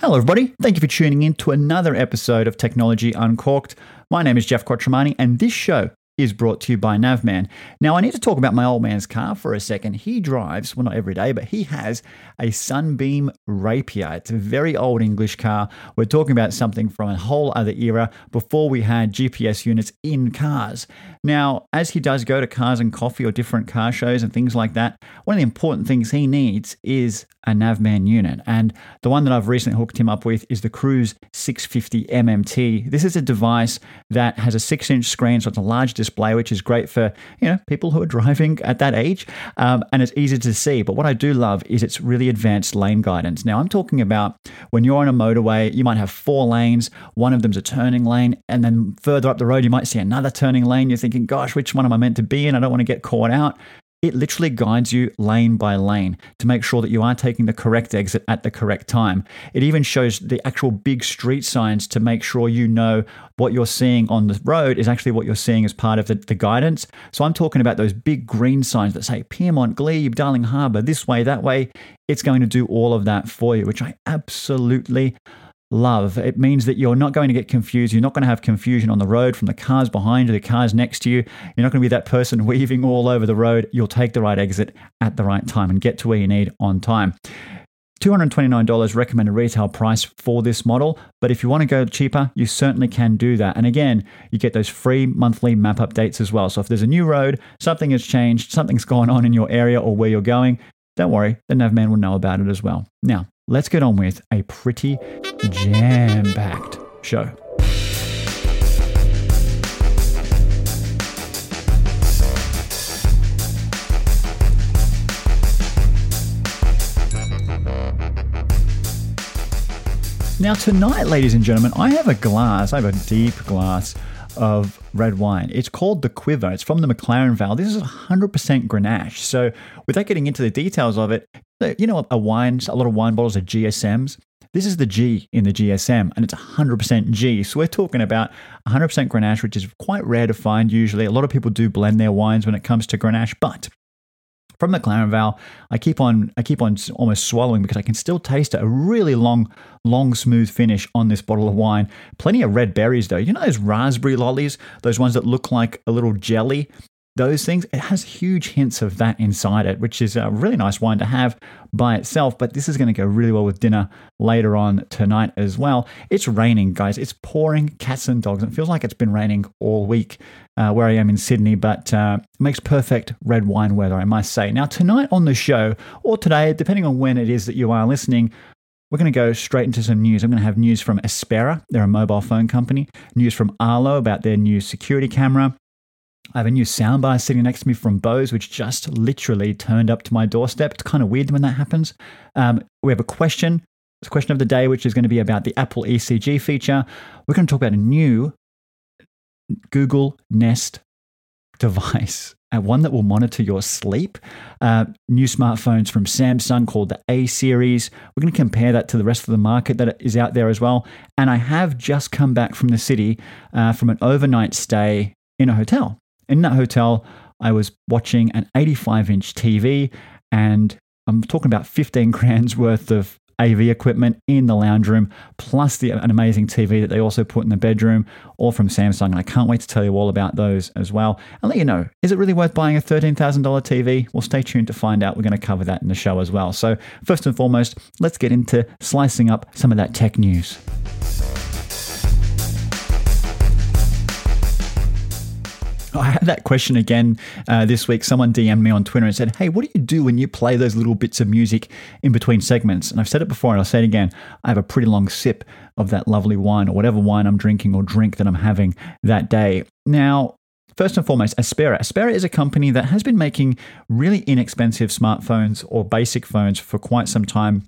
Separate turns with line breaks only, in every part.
Hello, everybody. Thank you for tuning in to another episode of Technology Uncorked. My name is Geoff Quattromani, and this show is brought to you by Navman. Now, I need to talk about my old man's car for a second. He drives, well, not every day, but he has a Sunbeam Rapier. It's a very old English car. We're talking about something from a whole other era before we had GPS units in cars. Now, as he does go to Cars and Coffee or different car shows and things like that, one of the important things he needs is a Navman unit. And the one that I've recently hooked him up with is the Cruise 650 MMT. This is a device that has a six inch screen, so it's a large display, which is great for you know people who are driving at that age, um, and it's easy to see. But what I do love is it's really advanced lane guidance. Now I'm talking about when you're on a motorway, you might have four lanes. One of them's a turning lane, and then further up the road, you might see another turning lane. You're thinking, "Gosh, which one am I meant to be in? I don't want to get caught out." It literally guides you lane by lane to make sure that you are taking the correct exit at the correct time. It even shows the actual big street signs to make sure you know what you're seeing on the road is actually what you're seeing as part of the, the guidance. So I'm talking about those big green signs that say Pyrmont, Glebe, Darling Harbour, this way, that way. It's going to do all of that for you, which I absolutely love. It means that you're not going to get confused. You're not going to have confusion on the road from the cars behind you, the cars next to you. You're not going to be that person weaving all over the road. You'll take the right exit at the right time and get to where you need on time. $229 recommended retail price for this model, but if you want to go cheaper, you certainly can do that. And again, you get those free monthly map updates as well. So if there's a new road, something has changed, something's gone on in your area or where you're going, don't worry, the Navman will know about it as well. Now, let's get on with a pretty jam packed show. Now, tonight, ladies and gentlemen, I have a glass, I have a deep glass of red wine. It's called the Quiver. It's from the McLaren Vale. This is 100% Grenache. So, without getting into the details of it, uh, you know, a wine, a lot of wine bottles are GSMs. This is the G in the GSM, and it's 100% G. So we're talking about 100% Grenache, which is quite rare to find usually. A lot of people do blend their wines when it comes to Grenache, but from McLaren Vale, I keep on I keep on almost swallowing because I can still taste a really long, long, smooth finish on this bottle of wine. Plenty of red berries though. You know those raspberry lollies, those ones that look like a little jelly those things. It has huge hints of that inside it, which is a really nice wine to have by itself. But this is going to go really well with dinner later on tonight as well. It's raining, guys. It's pouring cats and dogs. It feels like it's been raining all week uh, where I am in Sydney, but uh, makes perfect red wine weather, I must say. Now, tonight on the show, or today, depending on when it is that you are listening, we're going to go straight into some news. I'm going to have news from Aspera, they're a mobile phone company, news from Arlo about their new security camera, I have a new soundbar sitting next to me from Bose, which just literally turned up to my doorstep. It's kind of weird when that happens. Um, we have a question. It's a question of the day, which is going to be about the Apple ECG feature. We're going to talk about a new Google Nest device, one that will monitor your sleep. Uh, new smartphones from Samsung called the A series. We're going to compare that to the rest of the market that is out there as well. And I have just come back from the city uh, from an overnight stay in a hotel. In that hotel, I was watching an 85 inch TV, and I'm talking about 15 grand's worth of AV equipment in the lounge room, plus the, an amazing TV that they also put in the bedroom, all from Samsung. And I can't wait to tell you all about those as well. And let you know, is it really worth buying a $13,000 TV? Well, stay tuned to find out. We're going to cover that in the show as well. So, first and foremost, let's get into slicing up some of that tech news. I had that question again uh, this week. Someone DM'd me on Twitter and said, Hey, what do you do when you play those little bits of music in between segments? And I've said it before and I'll say it again. I have a pretty long sip of that lovely wine or whatever wine I'm drinking or drink that I'm having that day. Now, First and foremost, Aspera. Aspera is a company that has been making really inexpensive smartphones or basic phones for quite some time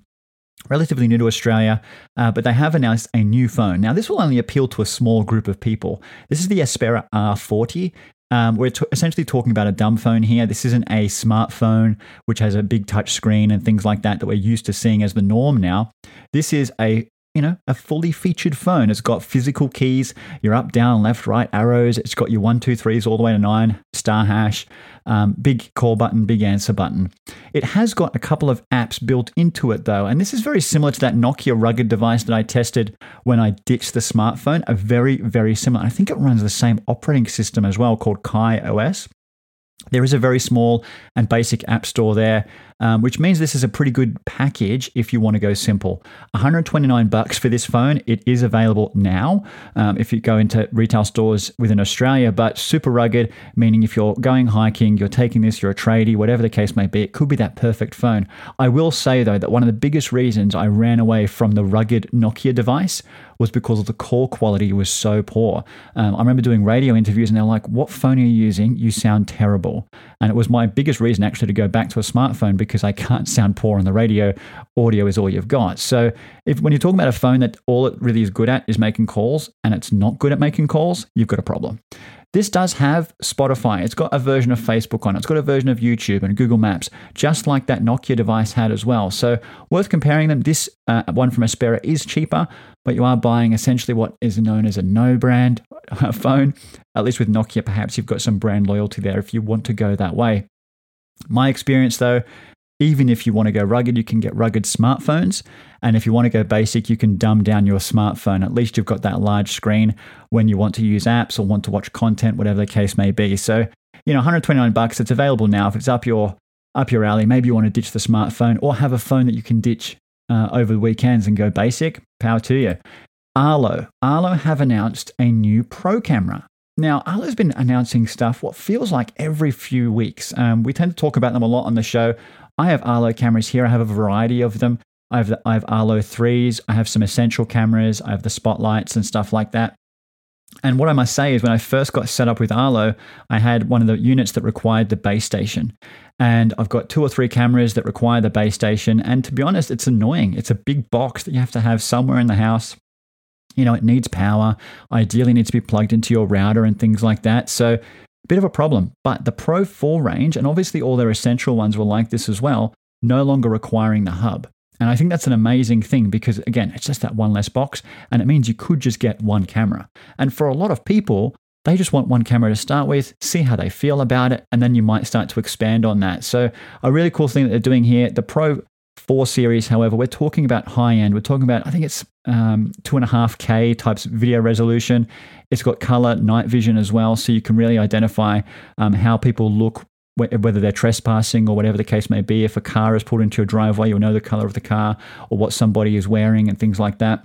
relatively new to Australia, uh, but they have announced a new phone. Now, this will only appeal to a small group of people. This is the Aspera R40. Um, we're t- essentially talking about a dumb phone here. This isn't a smartphone which has a big touch screen and things like that that we're used to seeing as the norm now. This is a you know, a fully featured phone. It's got physical keys, your up, down, left, right arrows. It's got your one, two, threes all the way to nine, star hash, um, big call button, big answer button. It has got a couple of apps built into it though, and this is very similar to that Nokia rugged device that I tested when I ditched the smartphone. A very, very similar. I think it runs the same operating system as well called KaiOS. There is a very small and basic app store there, um, which means this is a pretty good package if you want to go simple. 129 bucks for this phone. It is available now um, if you go into retail stores within Australia, but super rugged, meaning if you're going hiking, you're taking this, you're a tradie, whatever the case may be, it could be that perfect phone. I will say though that one of the biggest reasons I ran away from the rugged Nokia device was because the call quality was so poor. Um, I remember doing radio interviews and they're like, What phone are you using? You sound terrible. And it was my biggest reason actually to go back to a smartphone because I can't sound poor on the radio. Audio is all you've got. So if when you're talking about a phone that all it really is good at is making calls and it's not good at making calls, you've got a problem. This does have Spotify. It's got a version of Facebook on it. It's got a version of YouTube and Google Maps, just like that Nokia device had as well. So, worth comparing them. This uh, one from Aspera is cheaper, but you are buying essentially what is known as a no brand phone. At least with Nokia, perhaps you've got some brand loyalty there if you want to go that way. My experience, though, even if you want to go rugged, you can get rugged smartphones. And if you want to go basic, you can dumb down your smartphone. At least you've got that large screen when you want to use apps or want to watch content, whatever the case may be. So, you know, 129 bucks, it's available now. If it's up your up your alley, maybe you want to ditch the smartphone or have a phone that you can ditch uh, over the weekends and go basic. Power to you. Arlo. Arlo have announced a new pro camera. Now, Arlo's been announcing stuff what feels like every few weeks. Um, we tend to talk about them a lot on the show. I have Arlo cameras here. I have a variety of them. I have, the, I have Arlo 3s. I have some essential cameras. I have the spotlights and stuff like that. And what I must say is, when I first got set up with Arlo, I had one of the units that required the base station. And I've got two or three cameras that require the base station. And to be honest, it's annoying. It's a big box that you have to have somewhere in the house. You know, it needs power, ideally needs to be plugged into your router and things like that. So Bit of a problem, but the Pro 4 range, and obviously all their essential ones were like this as well, no longer requiring the hub. And I think that's an amazing thing because, again, it's just that one less box, and it means you could just get one camera. And for a lot of people, they just want one camera to start with, see how they feel about it, and then you might start to expand on that. So, a really cool thing that they're doing here the Pro 4 series, however, we're talking about high end. We're talking about, I think it's um, two and a half K types video resolution. It's got color, night vision as well, so you can really identify um, how people look, whether they're trespassing or whatever the case may be. If a car is pulled into your driveway, you'll know the color of the car or what somebody is wearing and things like that.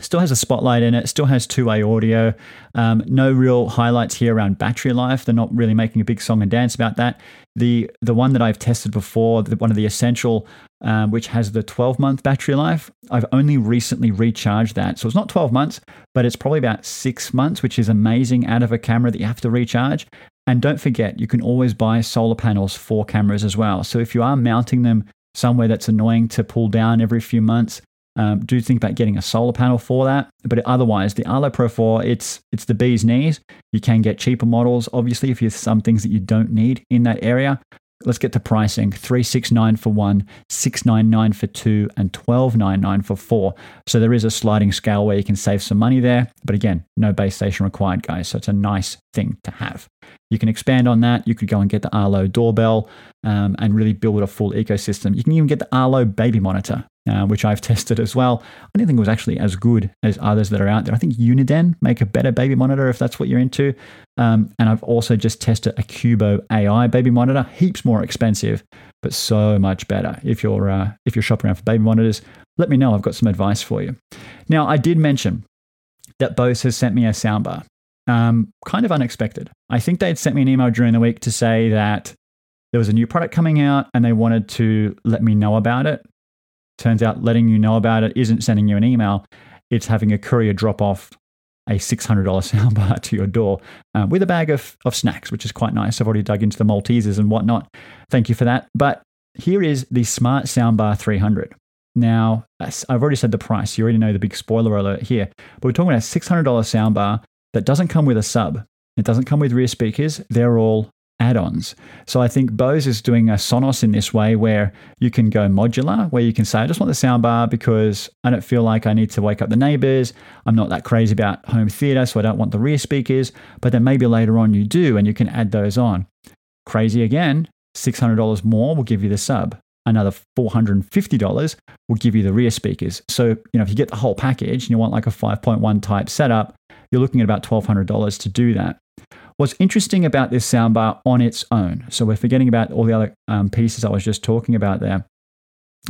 Still has a spotlight in it, still has two way audio. Um, no real highlights here around battery life. They're not really making a big song and dance about that. The the one that I've tested before, the, one of the essential, um, which has the 12 month battery life, I've only recently recharged that. So it's not 12 months, but it's probably about six months, which is amazing out of a camera that you have to recharge. And don't forget, you can always buy solar panels for cameras as well. So if you are mounting them somewhere that's annoying to pull down every few months, um, do think about getting a solar panel for that. But otherwise, the Arlo Pro 4, it's it's the bee's knees. You can get cheaper models, obviously, if you have some things that you don't need in that area. Let's get to pricing. 369 for one, 699 for two, and 1299 for four. So there is a sliding scale where you can save some money there. But again, no base station required, guys. So it's a nice thing to have. You can expand on that. You could go and get the Arlo doorbell um, and really build a full ecosystem. You can even get the Arlo baby monitor uh, which I've tested as well. I didn't think it was actually as good as others that are out there. I think Uniden make a better baby monitor if that's what you're into. Um, and I've also just tested a Cubo AI baby monitor, heaps more expensive, but so much better. If you're uh, if you're shopping around for baby monitors, let me know. I've got some advice for you. Now, I did mention that Bose has sent me a soundbar. Um, kind of unexpected. I think they'd sent me an email during the week to say that there was a new product coming out and they wanted to let me know about it. Turns out letting you know about it isn't sending you an email, it's having a courier drop off a $600 soundbar to your door uh, with a bag of, of snacks, which is quite nice. I've already dug into the Maltesers and whatnot. Thank you for that. But here is the Smart Soundbar 300. Now, I've already said the price. You already know the big spoiler alert here. But we're talking about a $600 soundbar that doesn't come with a sub. It doesn't come with rear speakers. They're all add ons. So I think Bose is doing a Sonos in this way where you can go modular, where you can say, I just want the soundbar because I don't feel like I need to wake up the neighbors. I'm not that crazy about home theater, so I don't want the rear speakers. But then maybe later on you do, and you can add those on. Crazy again, $600 more will give you the sub. Another $450 will give you the rear speakers. So, you know, if you get the whole package and you want like a 5.1 type setup, you're looking at about $1,200 to do that. What's interesting about this soundbar on its own, so we're forgetting about all the other um, pieces I was just talking about there.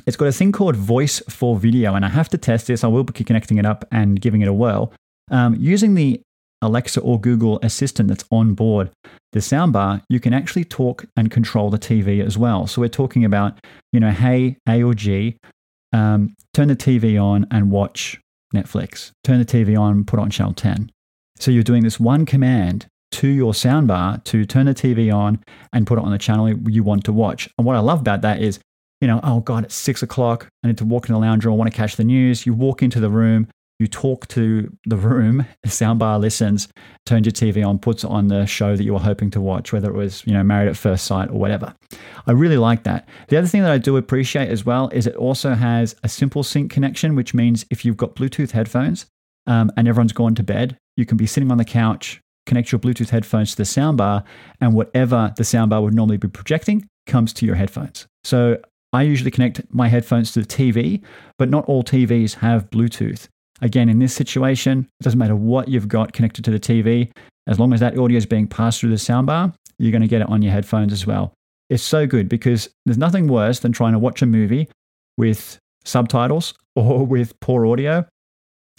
It's got a thing called Voice for Video, and I have to test this. I will be connecting it up and giving it a whirl. Um, using the Alexa or Google Assistant that's on board the soundbar, you can actually talk and control the TV as well. So we're talking about, you know, hey, A or G, um, turn the TV on and watch Netflix. Turn the TV on, put on channel 10. So you're doing this one command to your soundbar to turn the TV on and put it on the channel you want to watch. And what I love about that is, you know, oh God, it's six o'clock. I need to walk in the lounge room. I want to catch the news. You walk into the room, you talk to the room, the soundbar listens, turns your TV on, puts on the show that you were hoping to watch, whether it was, you know, Married at First Sight or whatever. I really like that. The other thing that I do appreciate as well is it also has a SimpleSync connection, which means if you've got Bluetooth headphones um, and everyone's gone to bed, you can be sitting on the couch, connect your Bluetooth headphones to the soundbar, and whatever the soundbar would normally be projecting comes to your headphones. So I usually connect my headphones to the TV, but not all TVs have Bluetooth. Again, in this situation, it doesn't matter what you've got connected to the TV, as long as that audio is being passed through the soundbar, you're going to get it on your headphones as well. It's so good because there's nothing worse than trying to watch a movie with subtitles or with poor audio.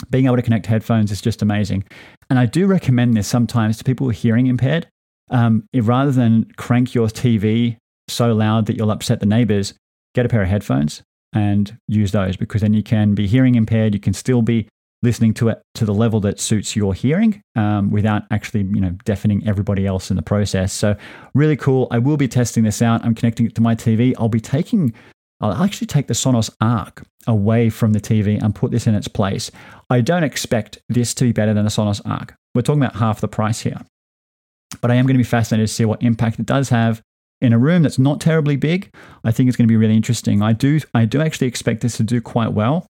Being able to connect headphones is just amazing. And I do recommend this sometimes to people who are hearing impaired. Um, rather than crank your TV so loud that you'll upset the neighbors, get a pair of headphones and use those because then you can be hearing impaired. You can still be listening to it to the level that suits your hearing um, without actually you know deafening everybody else in the process so really cool i will be testing this out i'm connecting it to my tv i'll be taking i'll actually take the sonos arc away from the tv and put this in its place i don't expect this to be better than the sonos arc we're talking about half the price here but i am going to be fascinated to see what impact it does have in a room that's not terribly big, I think it's going to be really interesting. I do, I do actually expect this to do quite well,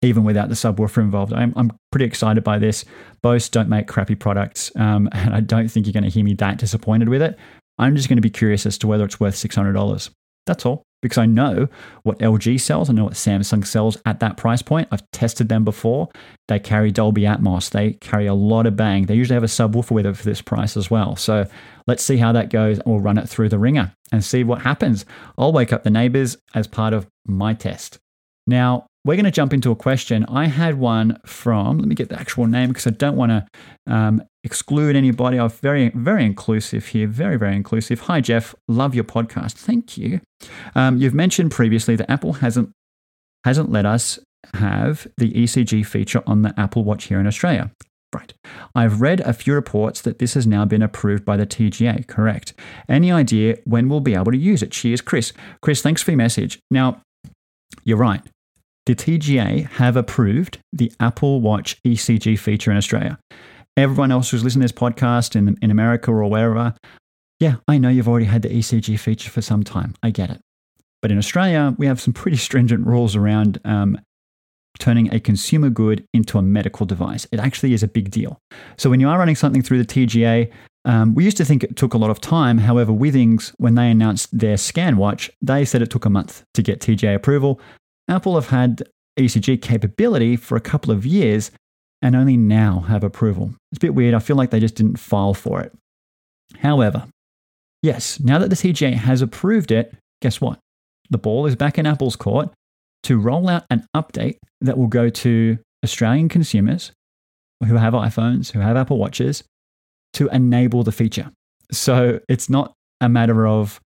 even without the subwoofer involved. I'm, I'm pretty excited by this. Bose don't make crappy products, um, and I don't think you're going to hear me that disappointed with it. I'm just going to be curious as to whether it's worth $600. That's all because I know what LG sells. I know what Samsung sells at that price point. I've tested them before. They carry Dolby Atmos. They carry a lot of bang. They usually have a subwoofer with it for this price as well. So let's see how that goes. We'll run it through the ringer and see what happens. I'll wake up the neighbors as part of my test. Now, we're going to jump into a question. I had one from, let me get the actual name because I don't want to um, exclude anybody. I'm very, very inclusive here. Very, very inclusive. Hi, Geoff. Love your podcast. Thank you. Um, you've mentioned previously that Apple hasn't hasn't let us have the ECG feature on the Apple Watch here in Australia. Right. I've read a few reports that this has now been approved by the TGA. Correct. Any idea when we'll be able to use it? Cheers, Chris. Chris, thanks for your message. Now, you're right the TGA have approved the Apple Watch ECG feature in Australia. Everyone else who's listening to this podcast in, in America or wherever, yeah, I know you've already had the ECG feature for some time. I get it. But in Australia, we have some pretty stringent rules around um, turning a consumer good into a medical device. It actually is a big deal. So when you are running something through the TGA, um, we used to think it took a lot of time. However, Withings, when they announced their scan watch, they said it took a month to get TGA approval. Apple have had ECG capability for a couple of years and only now have approval. It's a bit weird. I feel like they just didn't file for it. However, yes, now that the TGA has approved it, guess what? The ball is back in Apple's court to roll out an update that will go to Australian consumers who have iPhones, who have Apple Watches, to enable the feature. So it's not a matter of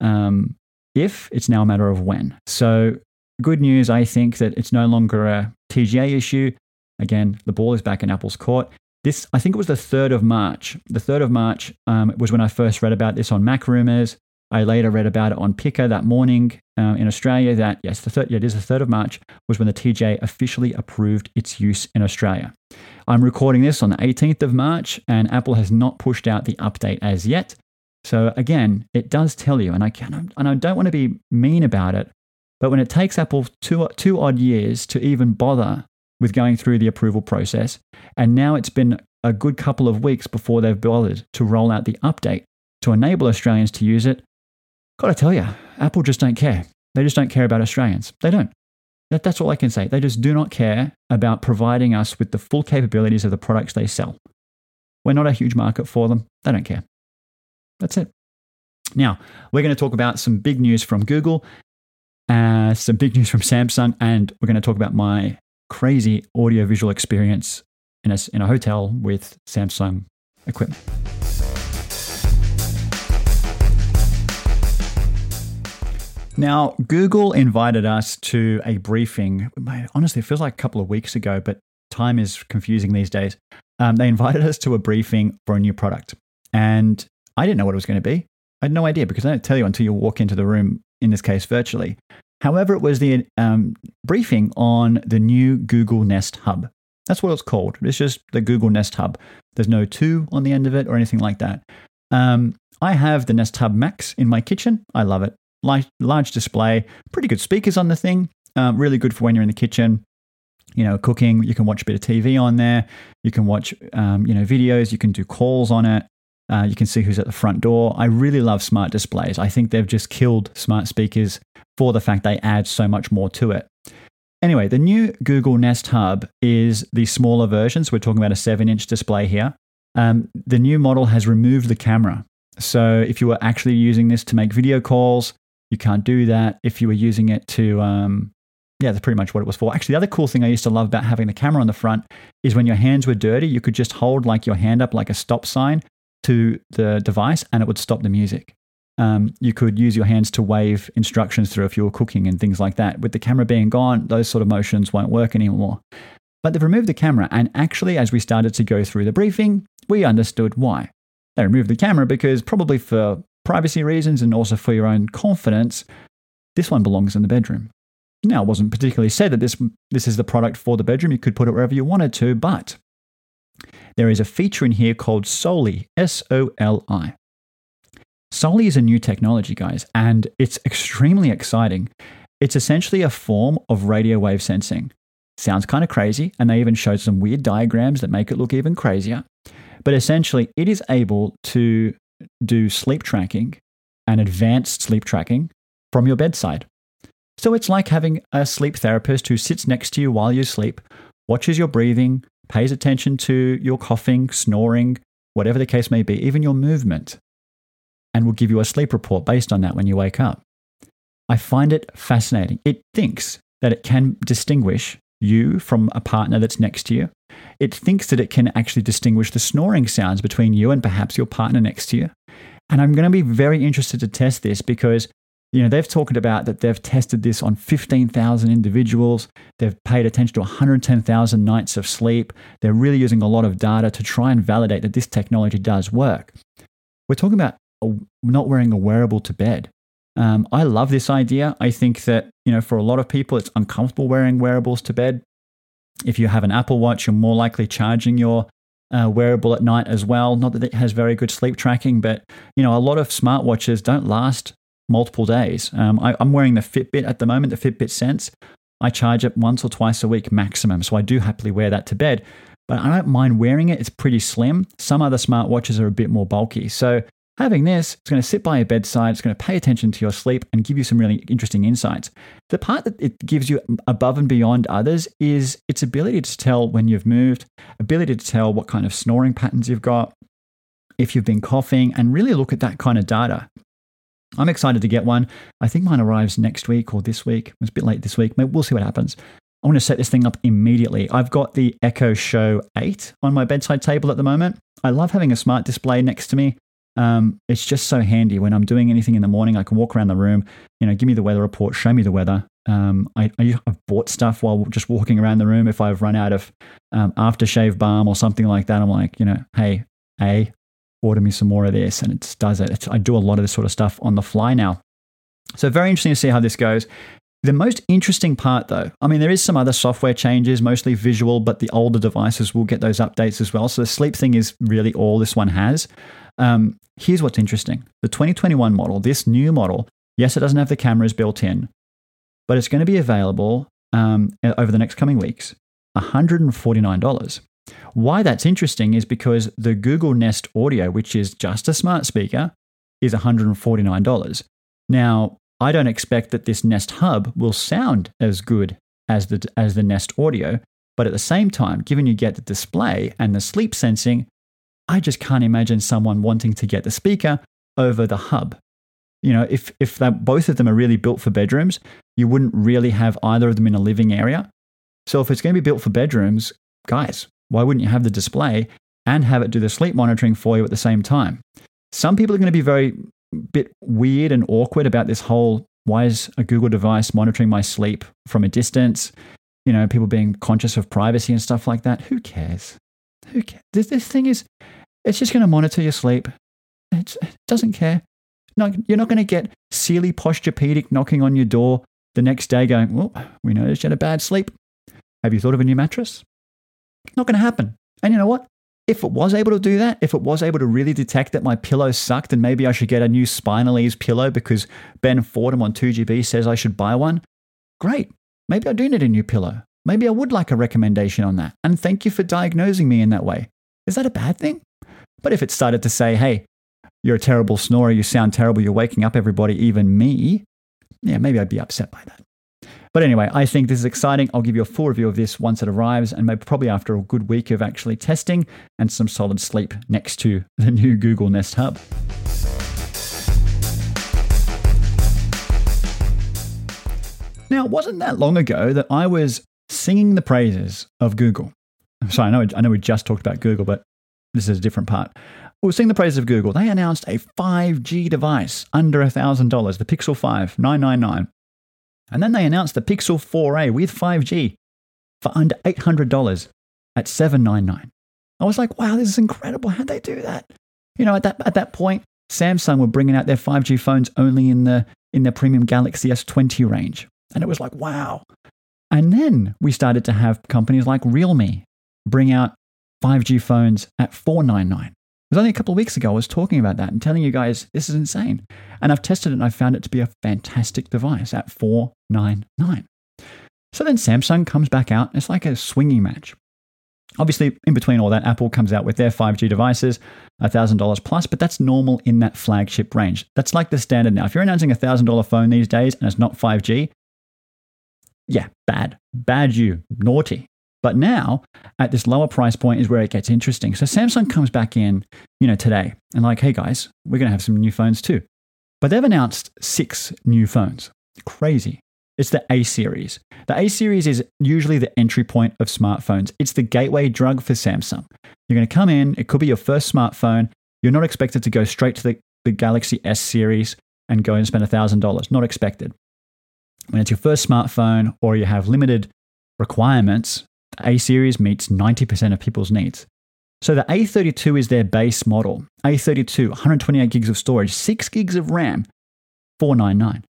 um, if, it's now a matter of when. So good news, I think, that it's no longer a TGA issue. Again, the ball is back in Apple's court. This, I think it was the 3rd of March. The 3rd of March um, was when I first read about this on MacRumors. I later read about it on Pickr that morning uh, in Australia. That, yes, the third, yeah, it is the 3rd of March, was when the TGA officially approved its use in Australia. I'm recording this on the 18th of March, and Apple has not pushed out the update as yet. So again, it does tell you, and I can, and I don't want to be mean about it, but when it takes Apple two two odd years to even bother with going through the approval process, and now it's been a good couple of weeks before they've bothered to roll out the update to enable Australians to use it, gotta tell you, Apple just don't care. They just don't care about Australians. They don't. That, that's all I can say. They just do not care about providing us with the full capabilities of the products they sell. We're not a huge market for them. They don't care. That's it. Now, we're going to talk about some big news from Google, uh, some big news from Samsung, and we're going to talk about my crazy audiovisual experience in a, in a hotel with Samsung equipment. Now, Google invited us to a briefing. Honestly, it feels like a couple of weeks ago, but time is confusing these days. Um, they invited us to a briefing for a new product. And I didn't know what it was going to be. I had no idea because I don't tell you until you walk into the room, in this case, virtually. However, it was the um, briefing on the new Google Nest Hub. That's what it's called. It's just the Google Nest Hub. There's no two on the end of it or anything like that. Um, I have the Nest Hub Max in my kitchen. I love it large, large display, pretty good speakers on the thing. Um, really good for when you're in the kitchen, you know, cooking. You can watch a bit of TV on there. You can watch, um, you know, videos. You can do calls on it. Uh, you can see who's at the front door. I really love smart displays. I think they've just killed smart speakers for the fact they add so much more to it. Anyway, the new Google Nest Hub is the smaller version. So we're talking about a seven inch display here. Um, the new model has removed the camera. So if you were actually using this to make video calls, you can't do that. If you were using it to, um, yeah, that's pretty much what it was for. Actually, the other cool thing I used to love about having the camera on the front is when your hands were dirty, you could just hold like your hand up like a stop sign to the device and it would stop the music. Um, you could use your hands to wave instructions through if you were cooking and things like that. With the camera being gone, those sort of motions won't work anymore. But they've removed the camera, and actually, as we started to go through the briefing, we understood why. They removed the camera because, probably for privacy reasons and also for your own confidence, this one belongs in the bedroom. Now, it wasn't particularly said that this, this is the product for the bedroom. You could put it wherever you wanted to, but there is a feature in here called Soli, S O L I. Soli is a new technology, guys, and it's extremely exciting. It's essentially a form of radio wave sensing. Sounds kind of crazy, and they even showed some weird diagrams that make it look even crazier. But essentially, it is able to do sleep tracking and advanced sleep tracking from your bedside. So it's like having a sleep therapist who sits next to you while you sleep, watches your breathing, pays attention to your coughing, snoring, whatever the case may be, even your movement, and will give you a sleep report based on that when you wake up. I find it fascinating. It thinks that it can distinguish you from a partner that's next to you. It thinks that it can actually distinguish the snoring sounds between you and perhaps your partner next to you. And I'm going to be very interested to test this because you know they've talked about that they've tested this on 15,000 individuals. They've paid attention to 110,000 nights of sleep. They're really using a lot of data to try and validate that this technology does work. We're talking about not wearing a wearable to bed. Um, I love this idea. I think that you know for a lot of people, it's uncomfortable wearing wearables to bed. If you have an Apple Watch, you're more likely charging your uh, wearable at night as well. Not that it has very good sleep tracking, but you know a lot of smartwatches don't last multiple days. Um, I, I'm wearing the Fitbit at the moment, the Fitbit Sense. I charge it once or twice a week maximum, so I do happily wear that to bed. But I don't mind wearing it. It's pretty slim. Some other smartwatches are a bit more bulky. So Having this, it's going to sit by your bedside, it's going to pay attention to your sleep and give you some really interesting insights. The part that it gives you above and beyond others is its ability to tell when you've moved, ability to tell what kind of snoring patterns you've got, if you've been coughing, and really look at that kind of data. I'm excited to get one. I think mine arrives next week or this week. It's a bit late this week. Maybe we'll see what happens. I want to set this thing up immediately. I've got the Echo Show 8 on my bedside table at the moment. I love having a smart display next to me. Um, it's just so handy when I'm doing anything in the morning. I can walk around the room, you know, give me the weather report, show me the weather. Um, I, I, have bought stuff while just walking around the room. If I've run out of um, aftershave balm or something like that, I'm like, you know, hey, A, order me some more of this. And it does it. It's, I do a lot of this sort of stuff on the fly now. So, very interesting to see how this goes. The most interesting part, though, I mean, there is some other software changes, mostly visual, but the older devices will get those updates as well. So the sleep thing is really all this one has. Um, here's what's interesting the 2021 model, this new model, yes, it doesn't have the cameras built in, but it's going to be available um, over the next coming weeks $149. Why that's interesting is because the Google Nest Audio, which is just a smart speaker, is $149. Now, I don't expect that this Nest Hub will sound as good as the, as the Nest Audio, but at the same time, given you get the display and the sleep sensing, I just can't imagine someone wanting to get the speaker over the hub. You know, if, if that, both of them are really built for bedrooms, you wouldn't really have either of them in a living area. So if it's going to be built for bedrooms, guys, why wouldn't you have the display and have it do the sleep monitoring for you at the same time? Some people are going to be very bit weird and awkward about this whole why is a Google device monitoring my sleep from a distance? You know, people being conscious of privacy and stuff like that. Who cares? Who cares? This, this thing is, it's just going to monitor your sleep. It's, it doesn't care. No, you're not going to get Sealy Posturepedic knocking on your door the next day going, well, we noticed you had a bad sleep. Have you thought of a new mattress? Not going to happen. And you know what? If it was able to do that, if it was able to really detect that my pillow sucked and maybe I should get a new Spinaleze pillow because Ben Fordham on 2GB says I should buy one, great. Maybe I do need a new pillow. Maybe I would like a recommendation on that. And thank you for diagnosing me in that way. Is that a bad thing? But if it started to say, hey, you're a terrible snorer, you sound terrible, you're waking up everybody, even me, yeah, maybe I'd be upset by that. But anyway, I think this is exciting. I'll give you a full review of this once it arrives, and maybe probably after a good week of actually testing and some solid sleep next to the new Google Nest Hub. Now, it wasn't that long ago that I was singing the praises of Google. So I know, I know we just talked about Google, but this is a different part. We are singing the praises of Google. They announced a 5G device under $1,000, the Pixel 5, 999. And then they announced the Pixel 4a with 5G for under $800 at 799 I was like, wow, this is incredible. How'd they do that? You know, at that, at that point, Samsung were bringing out their 5G phones only in the in their premium Galaxy S20 range. And it was like, wow. And then we started to have companies like Realme bring out 5G phones at 499 was only a couple of weeks ago I was talking about that and telling you guys this is insane. And I've tested it and I found it to be a fantastic device at 499. So then Samsung comes back out. It's like a swinging match. Obviously, in between all that, Apple comes out with their 5G devices, $1,000 plus, but that's normal in that flagship range. That's like the standard now. If you're announcing a $1,000 phone these days and it's not 5G, yeah, bad. Bad you. Naughty. But now, at this lower price point, is where it gets interesting. So Samsung comes back in, you know, today and like, hey guys, we're going to have some new phones too. But they've announced six new phones. Crazy. It's the A series. The A series is usually the entry point of smartphones. It's the gateway drug for Samsung. You're going to come in, it could be your first smartphone. You're not expected to go straight to the, the Galaxy S series and go and spend $1,000. Not expected. When it's your first smartphone or you have limited requirements, A series meets 90% of people's needs. So the A32 is their base model. A32, 128 gigs of storage, 6 gigs of RAM, 499.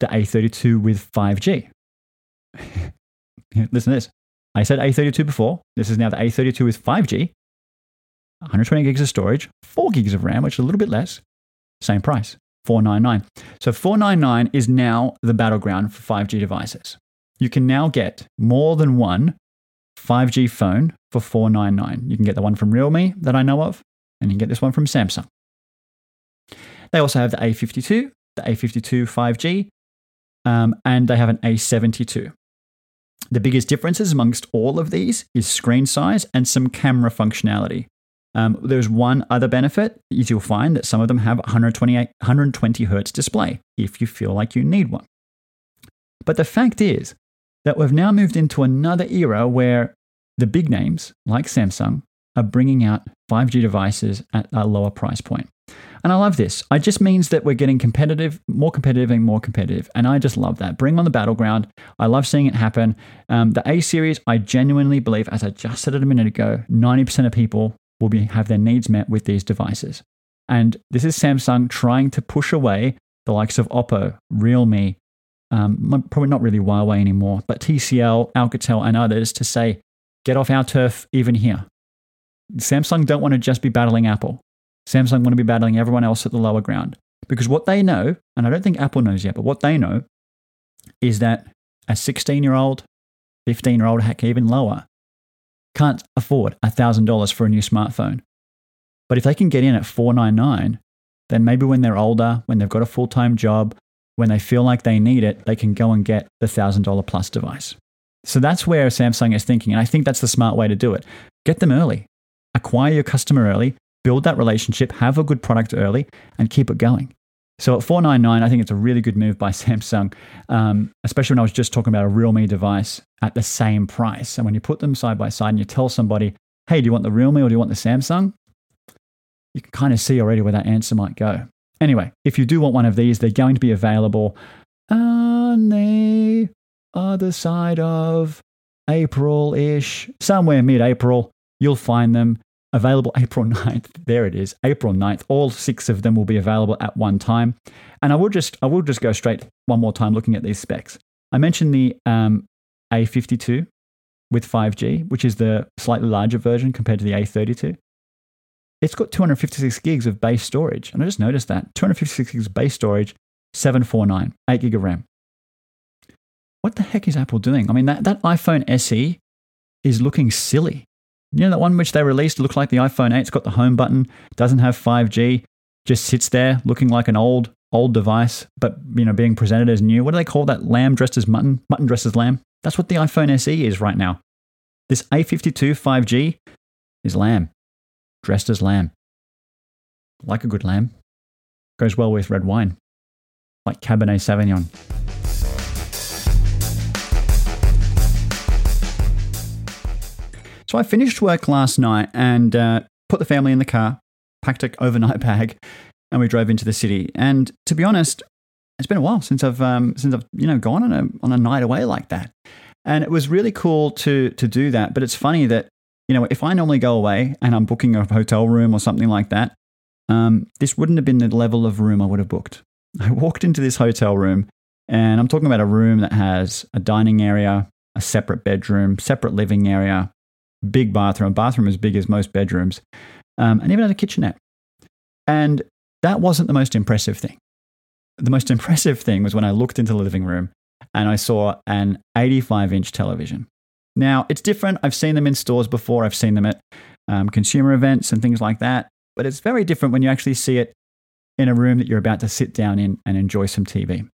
The A32 with 5G. Listen to this. I said A32 before. This is now the A32 with 5G, 120 gigs of storage, 4 gigs of RAM, which is a little bit less. Same price, 499. So 499 is now the battleground for 5G devices you can now get more than one 5G phone for 499. You can get the one from Realme that I know of, and you can get this one from Samsung. They also have the A52, the A52 5G, um, and they have an A72. The biggest differences amongst all of these is screen size and some camera functionality. Um, there's one other benefit is you'll find that some of them have 128, 120 hertz display if you feel like you need one. But the fact is, that we've now moved into another era where the big names like Samsung are bringing out 5G devices at a lower price point. And I love this. It just means that we're getting competitive, more competitive, and more competitive. And I just love that. Bring on the battleground. I love seeing it happen. Um, the A series, I genuinely believe, as I just said it a minute ago, 90% of people will be, have their needs met with these devices. And this is Samsung trying to push away the likes of Oppo, Realme, um, probably not really Huawei anymore, but TCL, Alcatel, and others to say, get off our turf even here. Samsung don't want to just be battling Apple. Samsung want to be battling everyone else at the lower ground. Because what they know, and I don't think Apple knows yet, but what they know is that a 16 year old, 15 year old, heck, even lower, can't afford $1,000 for a new smartphone. But if they can get in at 499, then maybe when they're older, when they've got a full time job, when they feel like they need it, they can go and get the $1,000 plus device. So that's where Samsung is thinking. And I think that's the smart way to do it. Get them early, acquire your customer early, build that relationship, have a good product early, and keep it going. So at 499, I think it's a really good move by Samsung, um, especially when I was just talking about a Realme device at the same price. And when you put them side by side and you tell somebody, hey, do you want the Realme or do you want the Samsung? You can kind of see already where that answer might go. Anyway, if you do want one of these, they're going to be available on the other side of April ish, somewhere mid April. You'll find them available April 9th. There it is, April 9th. All six of them will be available at one time. And I will just I will just go straight one more time looking at these specs. I mentioned the um, A52 with 5G, which is the slightly larger version compared to the A32. It's got 256 gigs of base storage. And I just noticed that 256 gigs base storage, 749, 8 gig of RAM. What the heck is Apple doing? I mean, that, that iPhone SE is looking silly. You know, that one which they released looked like the iPhone 8. It's got the home button, doesn't have 5G, just sits there looking like an old, old device, but, you know, being presented as new. What do they call that? Lamb dressed as mutton? Mutton dressed as lamb? That's what the iPhone SE is right now. This A52 5G is lamb, dressed as lamb. Like a good lamb. Goes well with red wine, like Cabernet Sauvignon. So I finished work last night and uh, put the family in the car, packed an overnight bag, and we drove into the city. And to be honest, it's been a while since I've um, since I've you know gone on a on a night away like that, and it was really cool to to do that. But it's funny that you know if I normally go away and I'm booking a hotel room or something like that, um, this wouldn't have been the level of room I would have booked. I walked into this hotel room, and I'm talking about a room that has a dining area, a separate bedroom, separate living area, big bathroom, a bathroom as big as most bedrooms, um, and even had a kitchenette. And that wasn't the most impressive thing. The most impressive thing was when I looked into the living room and I saw an 85 inch television. Now, it's different. I've seen them in stores before, I've seen them at um, consumer events and things like that. But it's very different when you actually see it in a room that you're about to sit down in and enjoy some TV.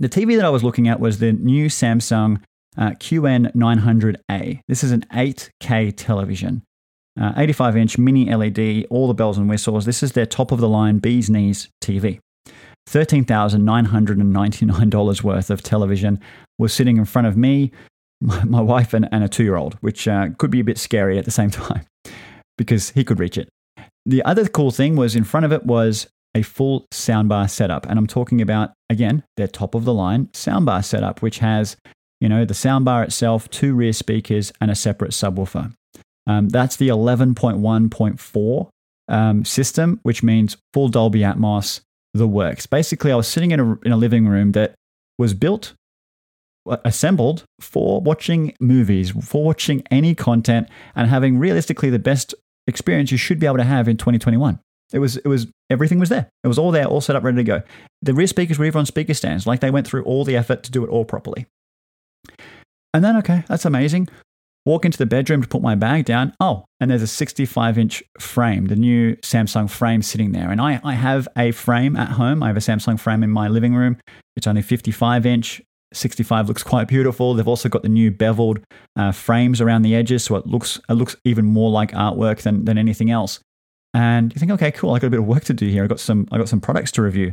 The TV that I was looking at was the new Samsung uh, QN900A. This is an 8K television, uh, 85 inch mini LED, all the bells and whistles. This is their top of the line bee's knees TV. $13,999 worth of television was sitting in front of me, my, my wife, and, and, a two year old, which uh, could be a bit scary at the same time because he could reach it. The other cool thing was in front of it was a full soundbar setup. And I'm talking about, again, their top of the line soundbar setup, which has you know, the soundbar itself, two rear speakers, and a separate subwoofer. Um, that's the 11.1.4 um, system, which means full Dolby Atmos, the works. Basically, I was sitting in a, in a living room that was built, assembled for watching movies, for watching any content, and having realistically the best experience you should be able to have in 2021. It was, it was, everything was there. It was all there, all set up, ready to go. The rear speakers were even on speaker stands, like they went through all the effort to do it all properly. And then, okay, that's amazing. Walk into the bedroom to put my bag down. Oh, and there's a 65 inch frame, the new Samsung frame sitting there. And I, I have a frame at home. I have a Samsung frame in my living room. It's only 55 inch. 65 looks quite beautiful. They've also got the new beveled uh, frames around the edges, so it looks it looks even more like artwork than, than anything else. And you think, okay, cool. I got a bit of work to do here. I got some I got some products to review,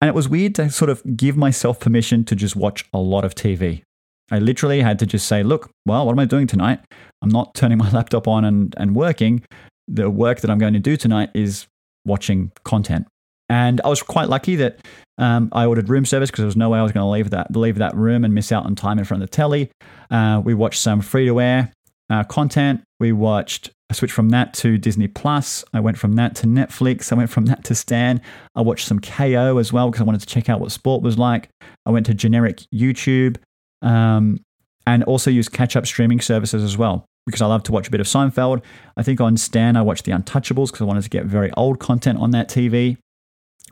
and it was weird to sort of give myself permission to just watch a lot of TV. I literally had to just say, look, well, what am I doing tonight? I'm not turning my laptop on and, and working. The work that I'm going to do tonight is watching content. And I was quite lucky that um, I ordered room service because there was no way I was going to leave that leave that room and miss out on time in front of the telly. Uh, we watched some free to air uh, content. We watched. I switched from that to Disney Plus. I went from that to Netflix. I went from that to Stan. I watched some Kayo as well because I wanted to check out what sport was like. I went to generic YouTube um, and also use catch up streaming services as well. because I love to watch a bit of Seinfeld. I think on Stan, I watched The Untouchables because I wanted to get very old content on that TV.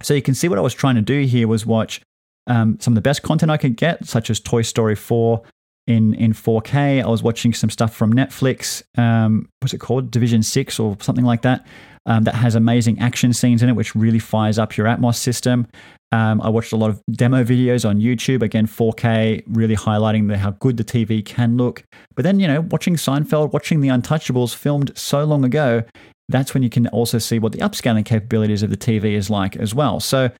So you can see what I was trying to do here was watch um, some of the best content I could get, such as Toy Story 4 in, in 4K. I was watching some stuff from Netflix. Um, what's it called? Division 6 or something like that. Um, that has amazing action scenes in it, which really fires up your Atmos system. Um, I watched a lot of demo videos on YouTube, again 4K, really highlighting the, how good the TV can look. But then, you know, watching Seinfeld, watching The Untouchables filmed so long ago, that's when you can also see what the upscaling capabilities of the TV is like as well. So,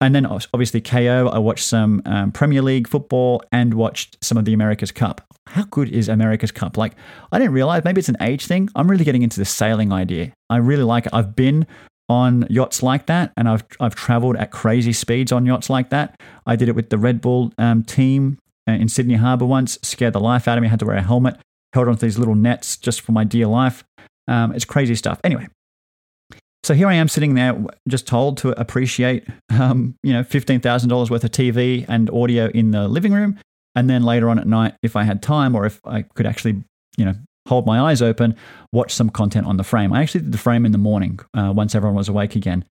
and then obviously Kayo, I watched some um, Premier League football and watched some of the America's Cup. How good is America's Cup? Like, I didn't realize maybe it's an age thing. I'm really getting into the sailing idea. I really like it. I've been on yachts like that, and I've I've traveled at crazy speeds on yachts like that. I did it with the Red Bull um, team uh, in Sydney Harbour once. Scared the life out of me. Had to wear a helmet. Held onto these little nets just for my dear life. Um, it's crazy stuff. Anyway, so here I am sitting there, just told to appreciate, um, you know, fifteen thousand dollars worth of TV and audio in the living room, and then later on at night, if I had time or if I could actually, you know, hold my eyes open, watch some content on the frame. I actually did the frame in the morning uh, once everyone was awake again.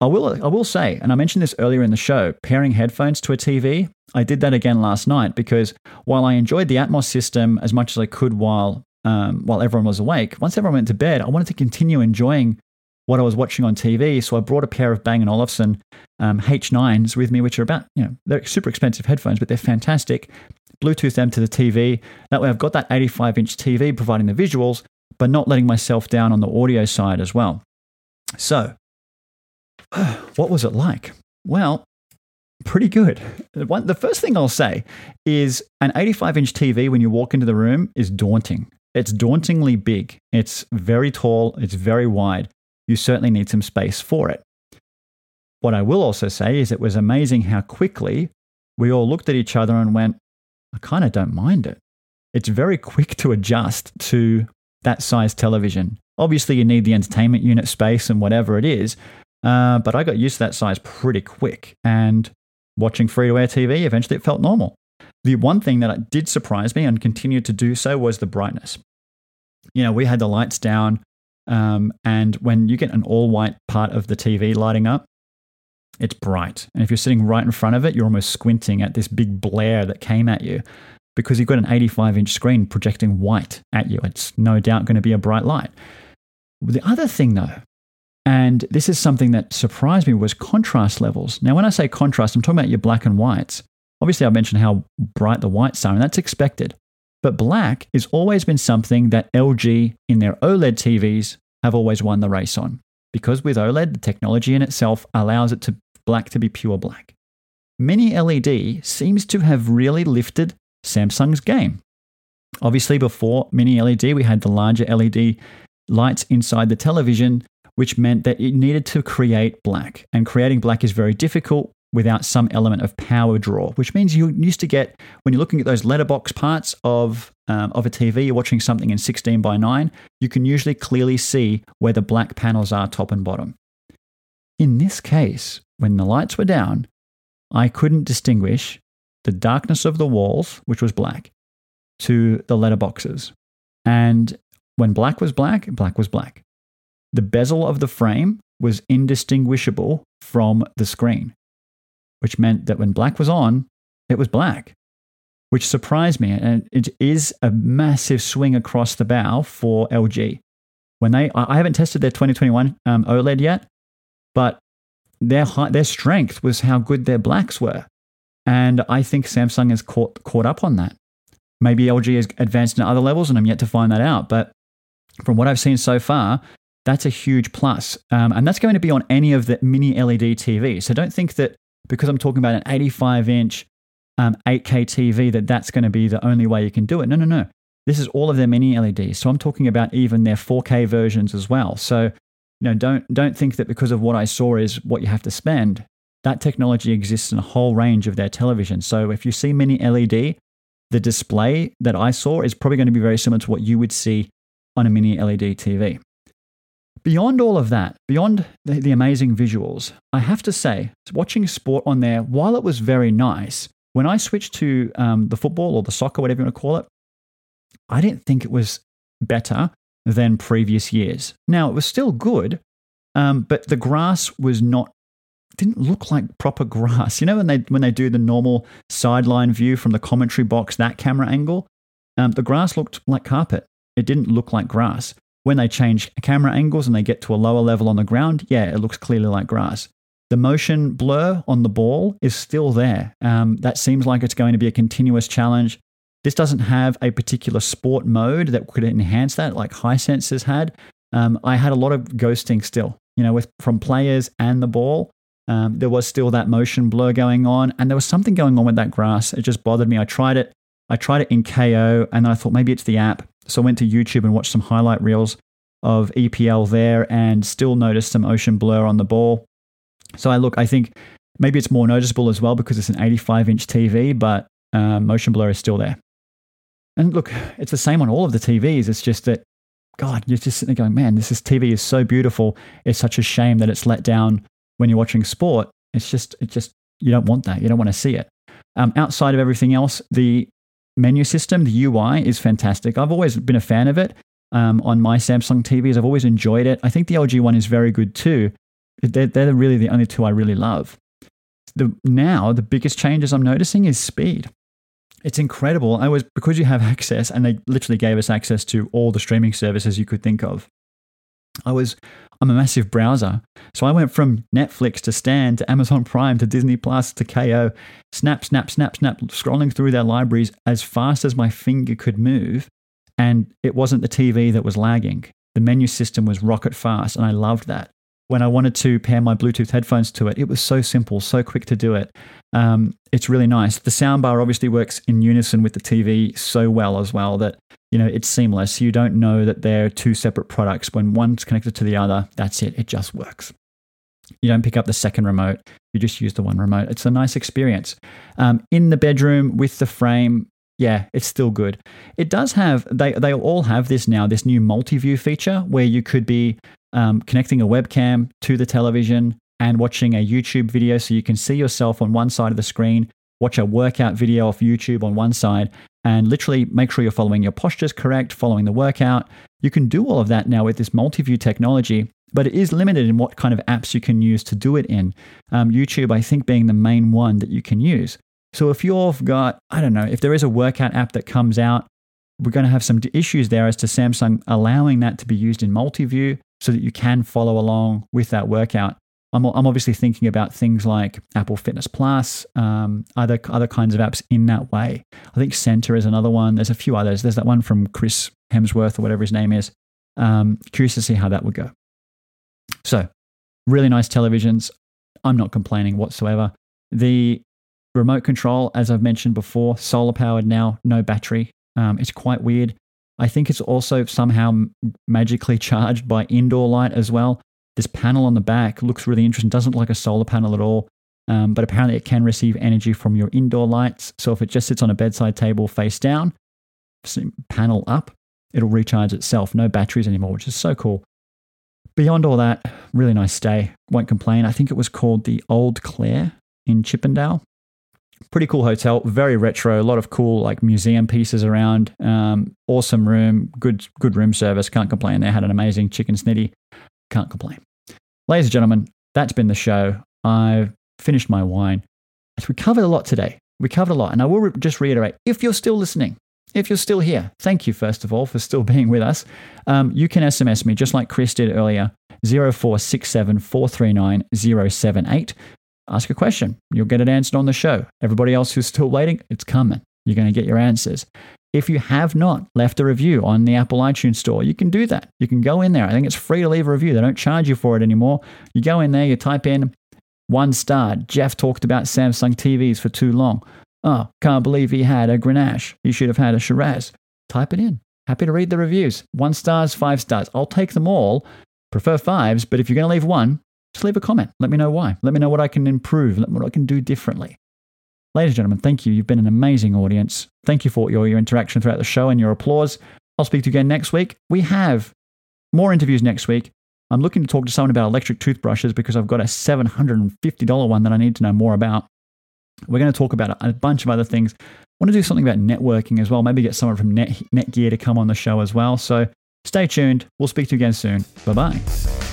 I will, I will say, and I mentioned this earlier in the show, pairing headphones to a TV. I did that again last night because while I enjoyed the Atmos system as much as I could while um, while everyone was awake, once everyone went to bed, I wanted to continue enjoying what I was watching on TV. So I brought a pair of Bang & Olufsen um, H9s with me, which are about, you know, they're super expensive headphones, but they're fantastic. Bluetooth them to the TV. That way I've got that 85 inch TV providing the visuals, but not letting myself down on the audio side as well. So, what was it like? Well, pretty good. The first thing I'll say is an 85 inch TV when you walk into the room is daunting. It's dauntingly big. It's very tall. It's very wide. You certainly need some space for it. What I will also say is it was amazing how quickly we all looked at each other and went, I kind of don't mind it. It's very quick to adjust to that size television. Obviously, you need the entertainment unit space and whatever it is, uh, but I got used to that size pretty quick. And watching free to air TV, eventually it felt normal. The one thing that did surprise me and continued to do so was the brightness. You know, we had the lights down, um, and when you get an all white part of the TV lighting up, it's bright. And if you're sitting right in front of it, you're almost squinting at this big blare that came at you because you've got an 85 inch screen projecting white at you. It's no doubt going to be a bright light. The other thing, though, and this is something that surprised me, was contrast levels. Now, when I say contrast, I'm talking about your black and whites. Obviously, I mentioned how bright the whites are, and that's expected. But black has always been something that LG in their OLED TVs have always won the race on. Because with OLED, the technology in itself allows it to black to be pure black. Mini LED seems to have really lifted Samsung's game. Obviously, before Mini LED, we had the larger LED lights inside the television, which meant that it needed to create black. And creating black is very difficult without some element of power draw, which means you used to get, when you're looking at those letterbox parts of, um, of a TV, you're watching something in 16 by 9, you can usually clearly see where the black panels are top and bottom. In this case, when the lights were down, I couldn't distinguish the darkness of the walls, which was black, to the letterboxes. And when black was black, black was black. The bezel of the frame was indistinguishable from the screen, which meant that when black was on, it was black, which surprised me. And it is a massive swing across the bow for LG. When they, I haven't tested their 2021 um, OLED yet, but their high, their strength was how good their blacks were, and I think Samsung has caught caught up on that. Maybe LG has advanced in other levels, and I'm yet to find that out. But from what I've seen so far, that's a huge plus, um, and that's going to be on any of the mini LED TVs. So don't think that because I'm talking about an 85 inch um, 8K TV that that's going to be the only way you can do it. No, no, no. This is all of their mini LEDs. So I'm talking about even their 4K versions as well. So you know, don't don't think that because of what I saw is what you have to spend. That technology exists in a whole range of their television. So if you see mini LED, the display that I saw is probably going to be very similar to what you would see on a mini LED TV. Beyond all of that, beyond the, the amazing visuals, I have to say, watching sport on there, while it was very nice, when I switched to um, the football or the soccer, whatever you want to call it, I didn't think it was better than previous years. Now, it was still good, um, but the grass was not didn't look like proper grass. You know when they when they do the normal sideline view from the commentary box, that camera angle, um, the grass looked like carpet. It didn't look like grass. When they change camera angles and they get to a lower level on the ground, yeah, it looks clearly like grass. The motion blur on the ball is still there. Um, that seems like it's going to be a continuous challenge. This doesn't have a particular sport mode that could enhance that, like Hisense has had. Um, I had a lot of ghosting still, you know, with from players and the ball. Um, there was still that motion blur going on, and there was something going on with that grass. It just bothered me. I tried it. I tried it in Kayo, and I thought maybe it's the app. So I went to YouTube and watched some highlight reels of EPL there, and still noticed some motion blur on the ball. So I look. I think maybe it's more noticeable as well because it's an 85 inch TV, but motion blur is still there. And look, it's the same on all of the TVs. It's just that, God, you're just sitting there going, man, this is, TV is so beautiful. It's such a shame that it's let down when you're watching sport. It's just, it just, you don't want that. You don't want to see it. Um, outside of everything else, the menu system, the UI is fantastic. I've always been a fan of it um, on my Samsung TVs. I've always enjoyed it. I think the LG one is very good too. They're, they're really the only two I really love. The, now, the biggest changes I'm noticing is speed it's incredible. I was because you have access, and they literally gave us access to all the streaming services you could think of. I was I'm a massive browser, so I went from Netflix to Stan to Amazon Prime to Disney Plus to Kayo, snap, snap, snap, snap, scrolling through their libraries as fast as my finger could move, and it wasn't the TV that was lagging. The menu system was rocket fast, and I loved that when I wanted to pair my Bluetooth headphones to it, it was so simple, so quick to do it. Um, it's really nice. The soundbar obviously works in unison with the TV so well as well that you know it's seamless. You don't know that they're two separate products. When one's connected to the other, that's it. It just works. You don't pick up the second remote. You just use the one remote. It's a nice experience. Um, in the bedroom with the frame, yeah, it's still good. It does have they they all have this now, this new multi-view feature where you could be um, connecting a webcam to the television and watching a YouTube video so you can see yourself on one side of the screen, watch a workout video off YouTube on one side, and literally make sure you're following your postures correct, following the workout. You can do all of that now with this multi view technology, but it is limited in what kind of apps you can use to do it in. Um, YouTube, I think, being the main one that you can use. So if you've got, I don't know, if there is a workout app that comes out, we're going to have some issues there as to Samsung allowing that to be used in multi view so that you can follow along with that workout. I'm, I'm obviously thinking about things like Apple Fitness Plus, um, other other kinds of apps in that way. I think Centr is another one. There's a few others. There's that one from Chris Hemsworth or whatever his name is. Um, curious to see how that would go. So, really nice televisions. I'm not complaining whatsoever. The remote control, as I've mentioned before, solar powered now, no battery. Um, it's quite weird. I think it's also somehow magically charged by indoor light as well. This panel on the back looks really interesting. Doesn't look like a solar panel at all, um, but apparently it can receive energy from your indoor lights. So if it just sits on a bedside table face down, panel up, it'll recharge itself. No batteries anymore, which is so cool. Beyond all that, really nice stay. Won't complain. I think it was called the Old Clare in Chippendale pretty cool hotel, very retro, a lot of cool like museum pieces around. Um, awesome room, good good room service. Can't complain. They had an amazing chicken snitty. Can't complain. Ladies and gentlemen, that's been the show. I've finished my wine. We covered a lot today. We covered a lot, and I will re- just reiterate: if you're still listening, if you're still here, thank you first of all for still being with us. Um, you can SMS me just like Chris did earlier. 0467 439 078 ask a question. You'll get it answered on the show. Everybody else who's still waiting, it's coming. You're going to get your answers. If you have not left a review on the Apple iTunes store, you can do that. You can go in there. I think it's free to leave a review. They don't charge you for it anymore. You go in there, you type in one star. Geoff talked about Samsung TVs for too long. Oh, can't believe he had a Grenache. He should have had a Shiraz. Type it in. Happy to read the reviews. One stars, five stars. I'll take them all. Prefer fives, but if you're going to leave one, just leave a comment. Let me know why. Let me know what I can improve. Let me know what I can do differently. Ladies and gentlemen, thank you. You've been an amazing audience. Thank you for your, your interaction throughout the show and your applause. I'll speak to you again next week. We have more interviews next week. I'm looking to talk to someone about electric toothbrushes because I've got a $750 one that I need to know more about. We're going to talk about a bunch of other things. I want to do something about networking as well. Maybe get someone from Net, Netgear to come on the show as well. So stay tuned. We'll speak to you again soon. Bye bye.